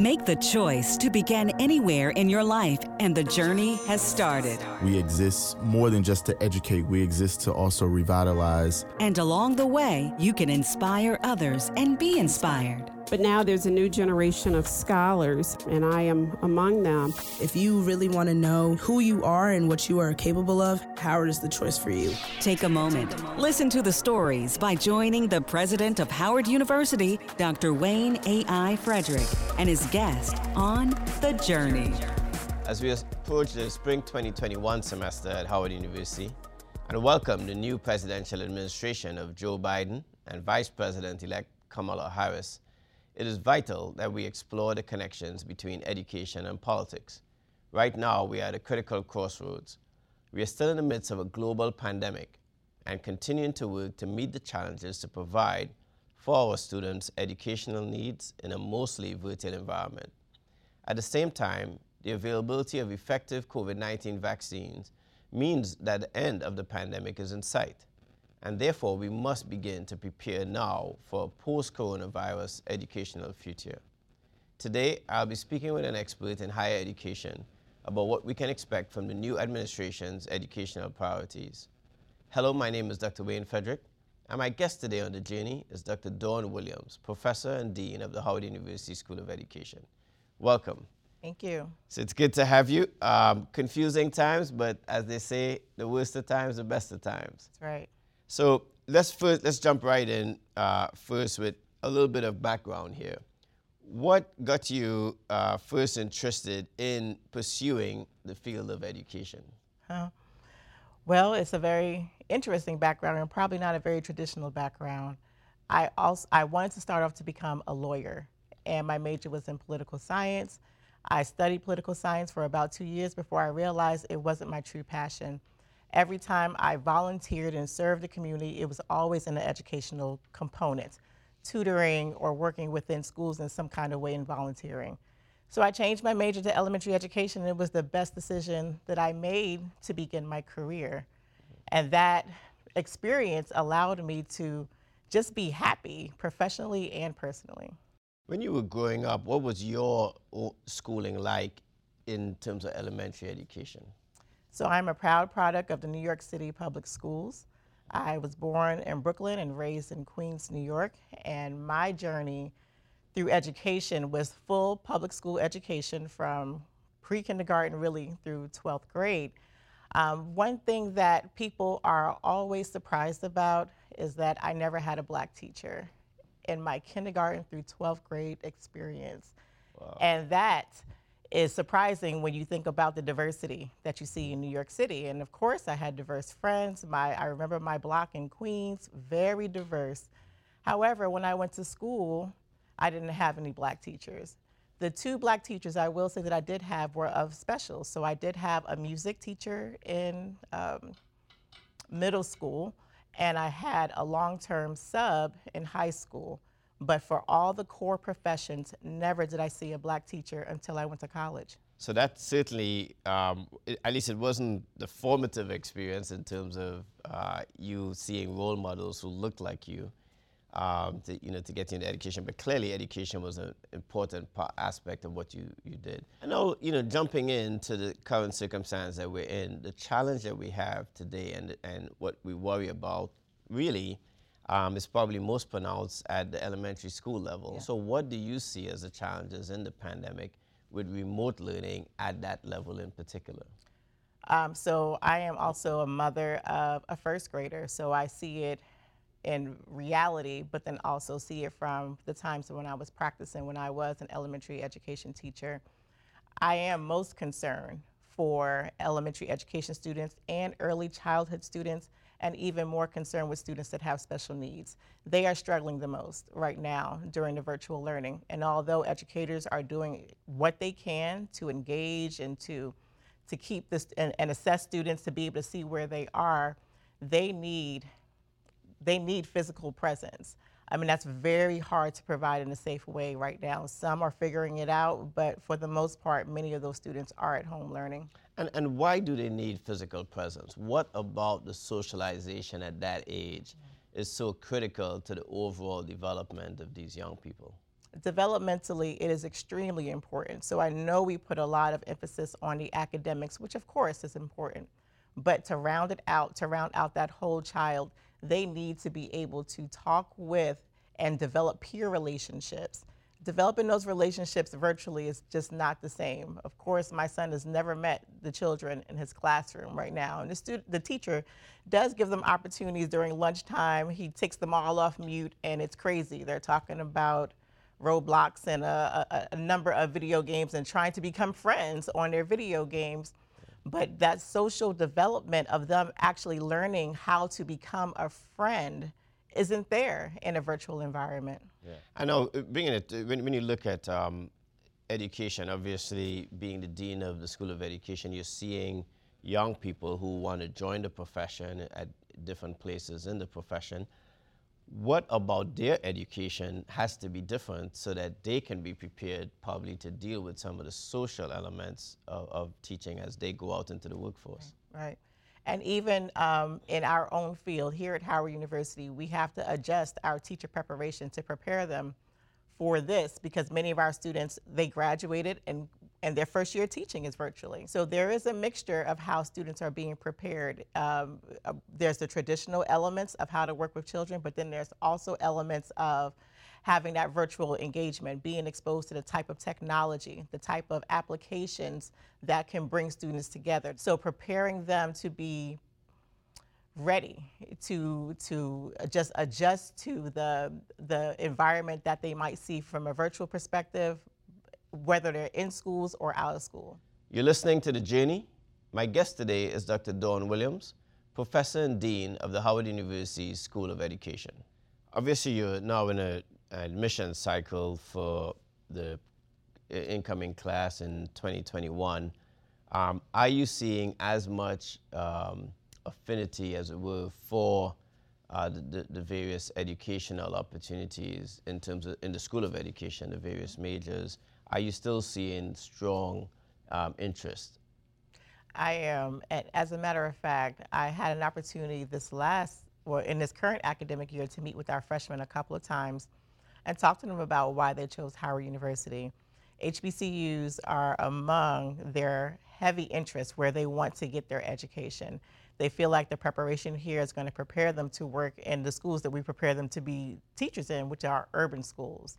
Make the choice to begin anywhere in your life, and the journey has started. We exist more than just to educate, we exist to also revitalize. And along the way, you can inspire others and be inspired. But now there's a new generation of scholars, and I am among them. If you really want to know who you are and what you are capable of, Howard is the choice for you. Take a moment. Listen to the stories by joining the president of Howard University, Dr. Wayne A.I. Frederick, and his guest on The Journey. As we approach the spring 2021 semester at Howard University, and welcome the new presidential administration of Joe Biden and Vice President elect Kamala Harris it is vital that we explore the connections between education and politics. Right now, we are at a critical crossroads. We are still in the midst of a global pandemic and continuing to work to meet the challenges to provide for our students' educational needs in a mostly virtual environment. At the same time, the availability of effective COVID 19 vaccines means that the end of the pandemic is in sight and therefore we must begin to prepare now for a post-coronavirus educational future. Today, I'll be speaking with an expert in higher education about what we can expect from the new administration's educational priorities. Hello, my name is Dr. Wayne Frederick, and my guest today on the journey is Dr. Dawn Williams, Professor and Dean of the Howard University School of Education. Welcome. Thank you. So it's good to have you. Um, confusing times, but as they say, the worst of times, the best of times. That's right. So let's first let's jump right in uh, first with a little bit of background here. What got you uh, first interested in pursuing the field of education? Well, it's a very interesting background and probably not a very traditional background. I also I wanted to start off to become a lawyer, and my major was in political science. I studied political science for about two years before I realized it wasn't my true passion every time I volunteered and served the community, it was always in the educational component, tutoring or working within schools in some kind of way in volunteering. So I changed my major to elementary education, and it was the best decision that I made to begin my career. And that experience allowed me to just be happy professionally and personally. When you were growing up, what was your uh, schooling like in terms of elementary education? So I'm a proud product of the New York City Public Schools. I was born in Brooklyn and raised in Queens, New York, and my journey through education was full public school education from pre-kindergarten really through 12th grade. Um, one thing that people are always surprised about is that I never had a black teacher in my kindergarten through 12th grade experience. Wow. And that is surprising when you think about the diversity that you see in New York City. And of course, I had diverse friends. My, I remember my block in Queens, very diverse. However, when I went to school, I didn't have any black teachers. The two black teachers I will say that I did have were of special. So I did have a music teacher in um, middle school, and I had a long term sub in high school. But for all the core professions, never did I see a black teacher until I went to college. So that certainly, um, at least it wasn't the formative experience in terms of uh, you seeing role models who looked like you, um, to, you know, to get you into education. But clearly, education was an important aspect of what you, you did. I know, you know, jumping into the current circumstance that we're in, the challenge that we have today and, and what we worry about really um, is probably most pronounced at the elementary school level. Yeah. So what do you see as the challenges in the pandemic with remote learning at that level in particular? Um, so I am also a mother of a first grader, so I see it in reality, but then also see it from the times when I was practicing when I was an elementary education teacher. I am most concerned for elementary education students and early childhood students and even more concerned with students that have special needs. They are struggling the most right now during the virtual learning. And although educators are doing what they can to engage and to, to keep this and, and assess students to be able to see where they are, they need, they need physical presence. I mean, that's very hard to provide in a safe way right now. Some are figuring it out, but for the most part, many of those students are at home learning. And, and why do they need physical presence? What about the socialization at that age is so critical to the overall development of these young people? developmentally, it is extremely important. So I know we put a lot of emphasis on the academics, which of course is important. But to round it out, to round out that whole child, they need to be able to talk with and develop peer relationships. Developing those relationships virtually is just not the same. Of course, my son has never met the children in his classroom right now. And the, student, the teacher does give them opportunities during lunchtime. He takes them all off mute, and it's crazy. They're talking about Roblox and a, a, a number of video games and trying to become friends on their video games. But that social development of them actually learning how to become a friend isn't there in a virtual environment. Yeah. I know, uh, being it, uh, when, when you look at um, education, obviously being the dean of the School of Education, you're seeing young people who want to join the profession at different places in the profession what about their education has to be different so that they can be prepared probably to deal with some of the social elements of, of teaching as they go out into the workforce. Right. And even um, in our own field here at Howard University, we have to adjust our teacher preparation to prepare them for this because many of our students, they graduated and and their first year teaching is virtually. So there is a mixture of how students are being prepared. Um, uh, there's the traditional elements of how to work with children, but then there's also elements of having that virtual engagement, being exposed to the type of technology, the type of applications that can bring students together. So preparing them to be ready to to just adjust to the the environment that they might see from a virtual perspective whether they're in schools or out of school. You're listening to The Journey. My guest today is Dr. Dawn Williams, Professor and Dean of the Howard University School of Education. Obviously, you're now in a, admission cycle for the incoming class in 2021. Um, are you seeing as much um, affinity, as it were, for uh, the, the, various educational opportunities in terms of in the School of Education, the various majors, are you still seeing strong um, interest? I am. And as a matter of fact, I had an opportunity this last, well, in this current academic year, to meet with our freshmen a couple of times and talk to them about why they chose Howard University. HBCUs are among their heavy interests where they want to get their education. They feel like the preparation here is going to prepare them to work in the schools that we prepare them to be teachers in, which are urban schools.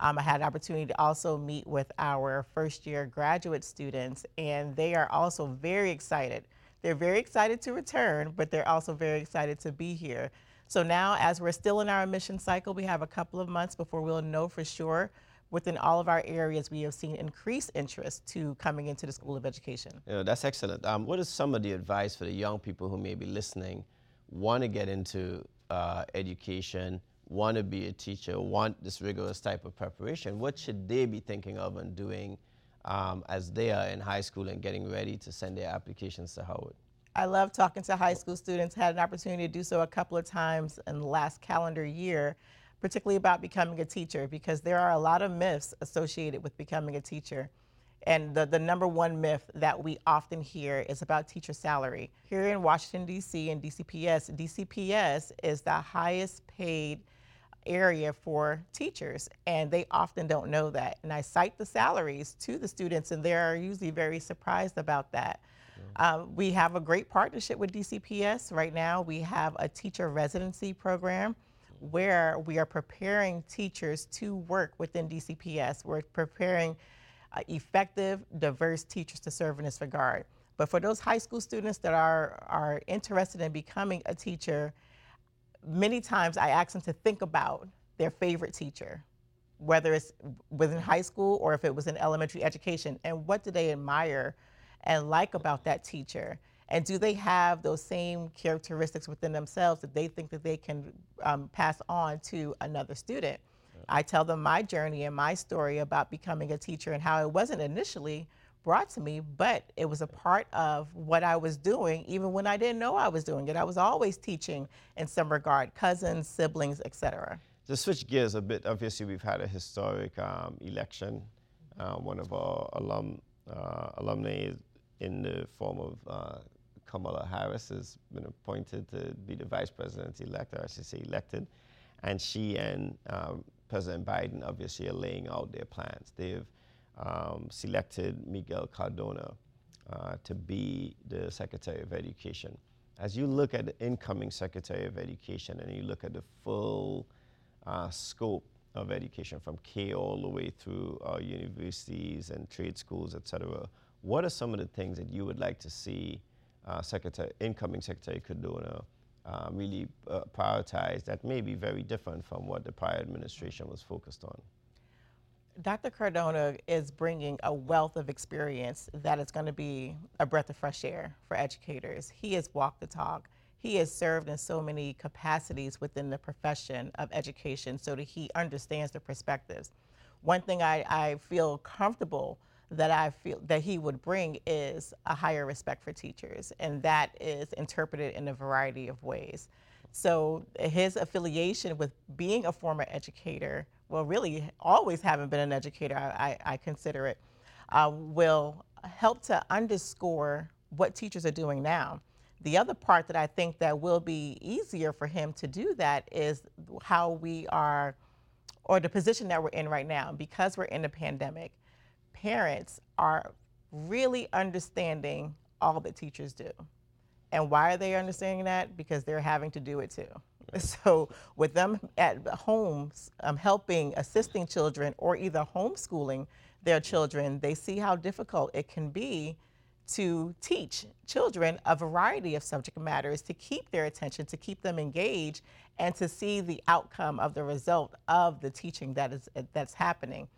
Um, I had an opportunity to also meet with our first year graduate students, and they are also very excited. They're very excited to return, but they're also very excited to be here. So now, as we're still in our admission cycle, we have a couple of months before we'll know for sure. Within all of our areas, we have seen increased interest to coming into the School of Education. Yeah, that's excellent. Um, what is some of the advice for the young people who may be listening, want to get into uh, education, want to be a teacher, want this rigorous type of preparation, what should they be thinking of and doing um, as they are in high school and getting ready to send their applications to Howard? I love talking to high school students, had an opportunity to do so a couple of times in the last calendar year, particularly about becoming a teacher, because there are a lot of myths associated with becoming a teacher. And the, the number one myth that we often hear is about teacher salary. Here in Washington, D.C. and DCPS, DCPS is the highest paid area for teachers, and they often don't know that. And I cite the salaries to the students, and they're usually very surprised about that. Um, we have a great partnership with DCPS right now. We have a teacher residency program where we are preparing teachers to work within DCPS. We're preparing uh, effective, diverse teachers to serve in this regard. But for those high school students that are, are interested in becoming a teacher, many times I ask them to think about their favorite teacher, whether it's within high school or if it was in elementary education, and what do they admire and like about that teacher? And do they have those same characteristics within themselves that they think that they can um, pass on to another student? I tell them my journey and my story about becoming a teacher and how it wasn't initially brought to me, but it was a part of what I was doing even when I didn't know I was doing it. I was always teaching in some regard, cousins, siblings, etc. To switch gears a bit, obviously we've had a historic um, election. Uh, one of our alum, uh, alumni in the form of uh, Kamala Harris has been appointed to be the vice president elect, or I should say elected. And she and um, President Biden obviously are laying out their plans. They've um, selected Miguel Cardona uh, to be the Secretary of Education. As you look at the incoming Secretary of Education and you look at the full uh, scope of education from K all the way through our universities and trade schools, et cetera, what are some of the things that you would like to see uh, Secretary, incoming Secretary Cardona uh, really uh, prioritize that may be very different from what the prior administration was focused on? Dr. Cardona is bringing a wealth of experience that is going to be a breath of fresh air for educators. He has walked the talk. He has served in so many capacities within the profession of education so that he understands the perspectives. One thing I, I feel comfortable that I feel that he would bring is a higher respect for teachers, and that is interpreted in a variety of ways. So his affiliation with being a former educator, well, really always having been an educator, I, I, I consider it, uh, will help to underscore what teachers are doing now. The other part that I think that will be easier for him to do that is how we are, or the position that we're in right now, because we're in a pandemic parents are really understanding all that teachers do. And why are they understanding that? Because they're having to do it too. So, with them at homes um, helping, assisting children, or either homeschooling their children, they see how difficult it can be to teach children a variety of subject matters, to keep their attention, to keep them engaged, and to see the outcome of the result of the teaching that is that's happening.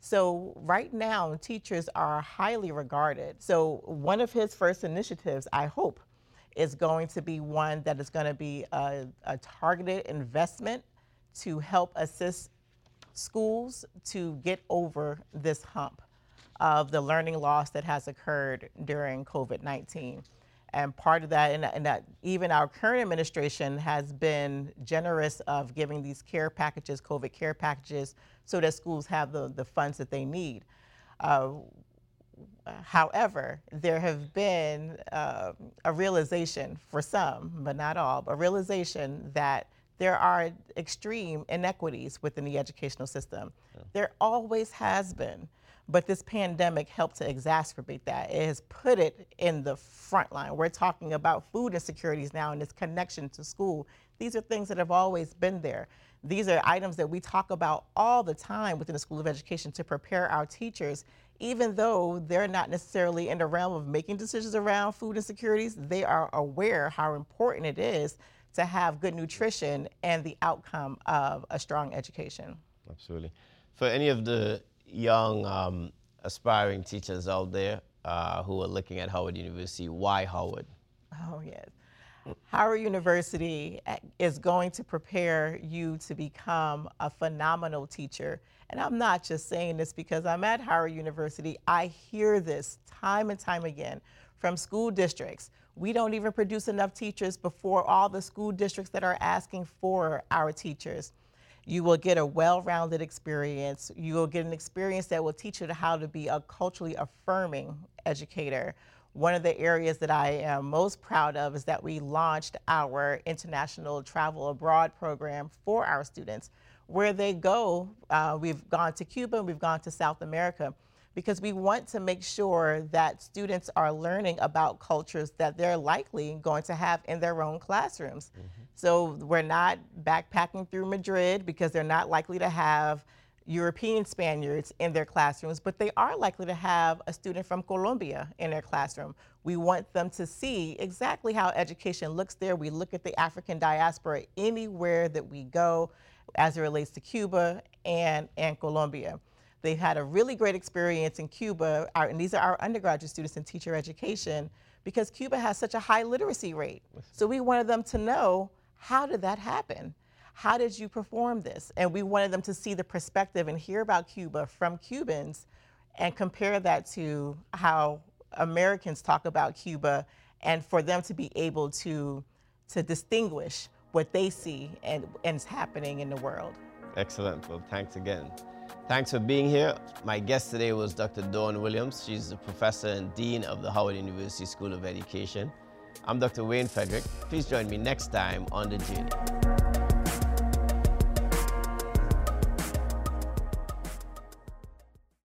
So right now, teachers are highly regarded. So one of his first initiatives, I hope, is going to be one that is going to be a, a targeted investment to help assist schools to get over this hump of the learning loss that has occurred during COVID-19. And part of that, and, and, that even our current administration has been generous of giving these care packages, COVID care packages, so that schools have the, the funds that they need. Uh, however, there have been uh, a realization for some, but not all, a realization that there are extreme inequities within the educational system. Yeah. There always has been. But this pandemic helped to exacerbate that. It has put it in the front line. We're talking about food insecurities now and its connection to school. These are things that have always been there. These are items that we talk about all the time within the School of Education to prepare our teachers, even though they're not necessarily in the realm of making decisions around food insecurities, they are aware how important it is to have good nutrition and the outcome of a strong education. Absolutely. For any of the young um, aspiring teachers out there uh, who are looking at Howard University, why Howard? Oh, yes. Howard University uh, is going to prepare you to become a phenomenal teacher. And I'm not just saying this because I'm at Howard University. I hear this time and time again from school districts. We don't even produce enough teachers before all the school districts that are asking for our teachers. You will get a well-rounded experience. You will get an experience that will teach you how to be a culturally affirming educator. One of the areas that I am most proud of is that we launched our international travel abroad program for our students. Where they go, uh, we've gone to Cuba, we've gone to South America because we want to make sure that students are learning about cultures that they're likely going to have in their own classrooms. Mm -hmm. So we're not backpacking through Madrid because they're not likely to have European Spaniards in their classrooms, but they are likely to have a student from Colombia in their classroom. We want them to see exactly how education looks there. We look at the African diaspora anywhere that we go as it relates to Cuba and, and Colombia. They've had a really great experience in Cuba, our, and these are our undergraduate students in teacher education, because Cuba has such a high literacy rate. So we wanted them to know how did that happen? How did you perform this? And we wanted them to see the perspective and hear about Cuba from Cubans and compare that to how Americans talk about Cuba and for them to be able to, to distinguish what they see and, and is happening in the world. Excellent. Well, thanks again. Thanks for being here. My guest today was Dr. Dawn Williams. She's the professor and dean of the Howard University School of Education. I'm Dr. Wayne Frederick. Please join me next time on The Journey.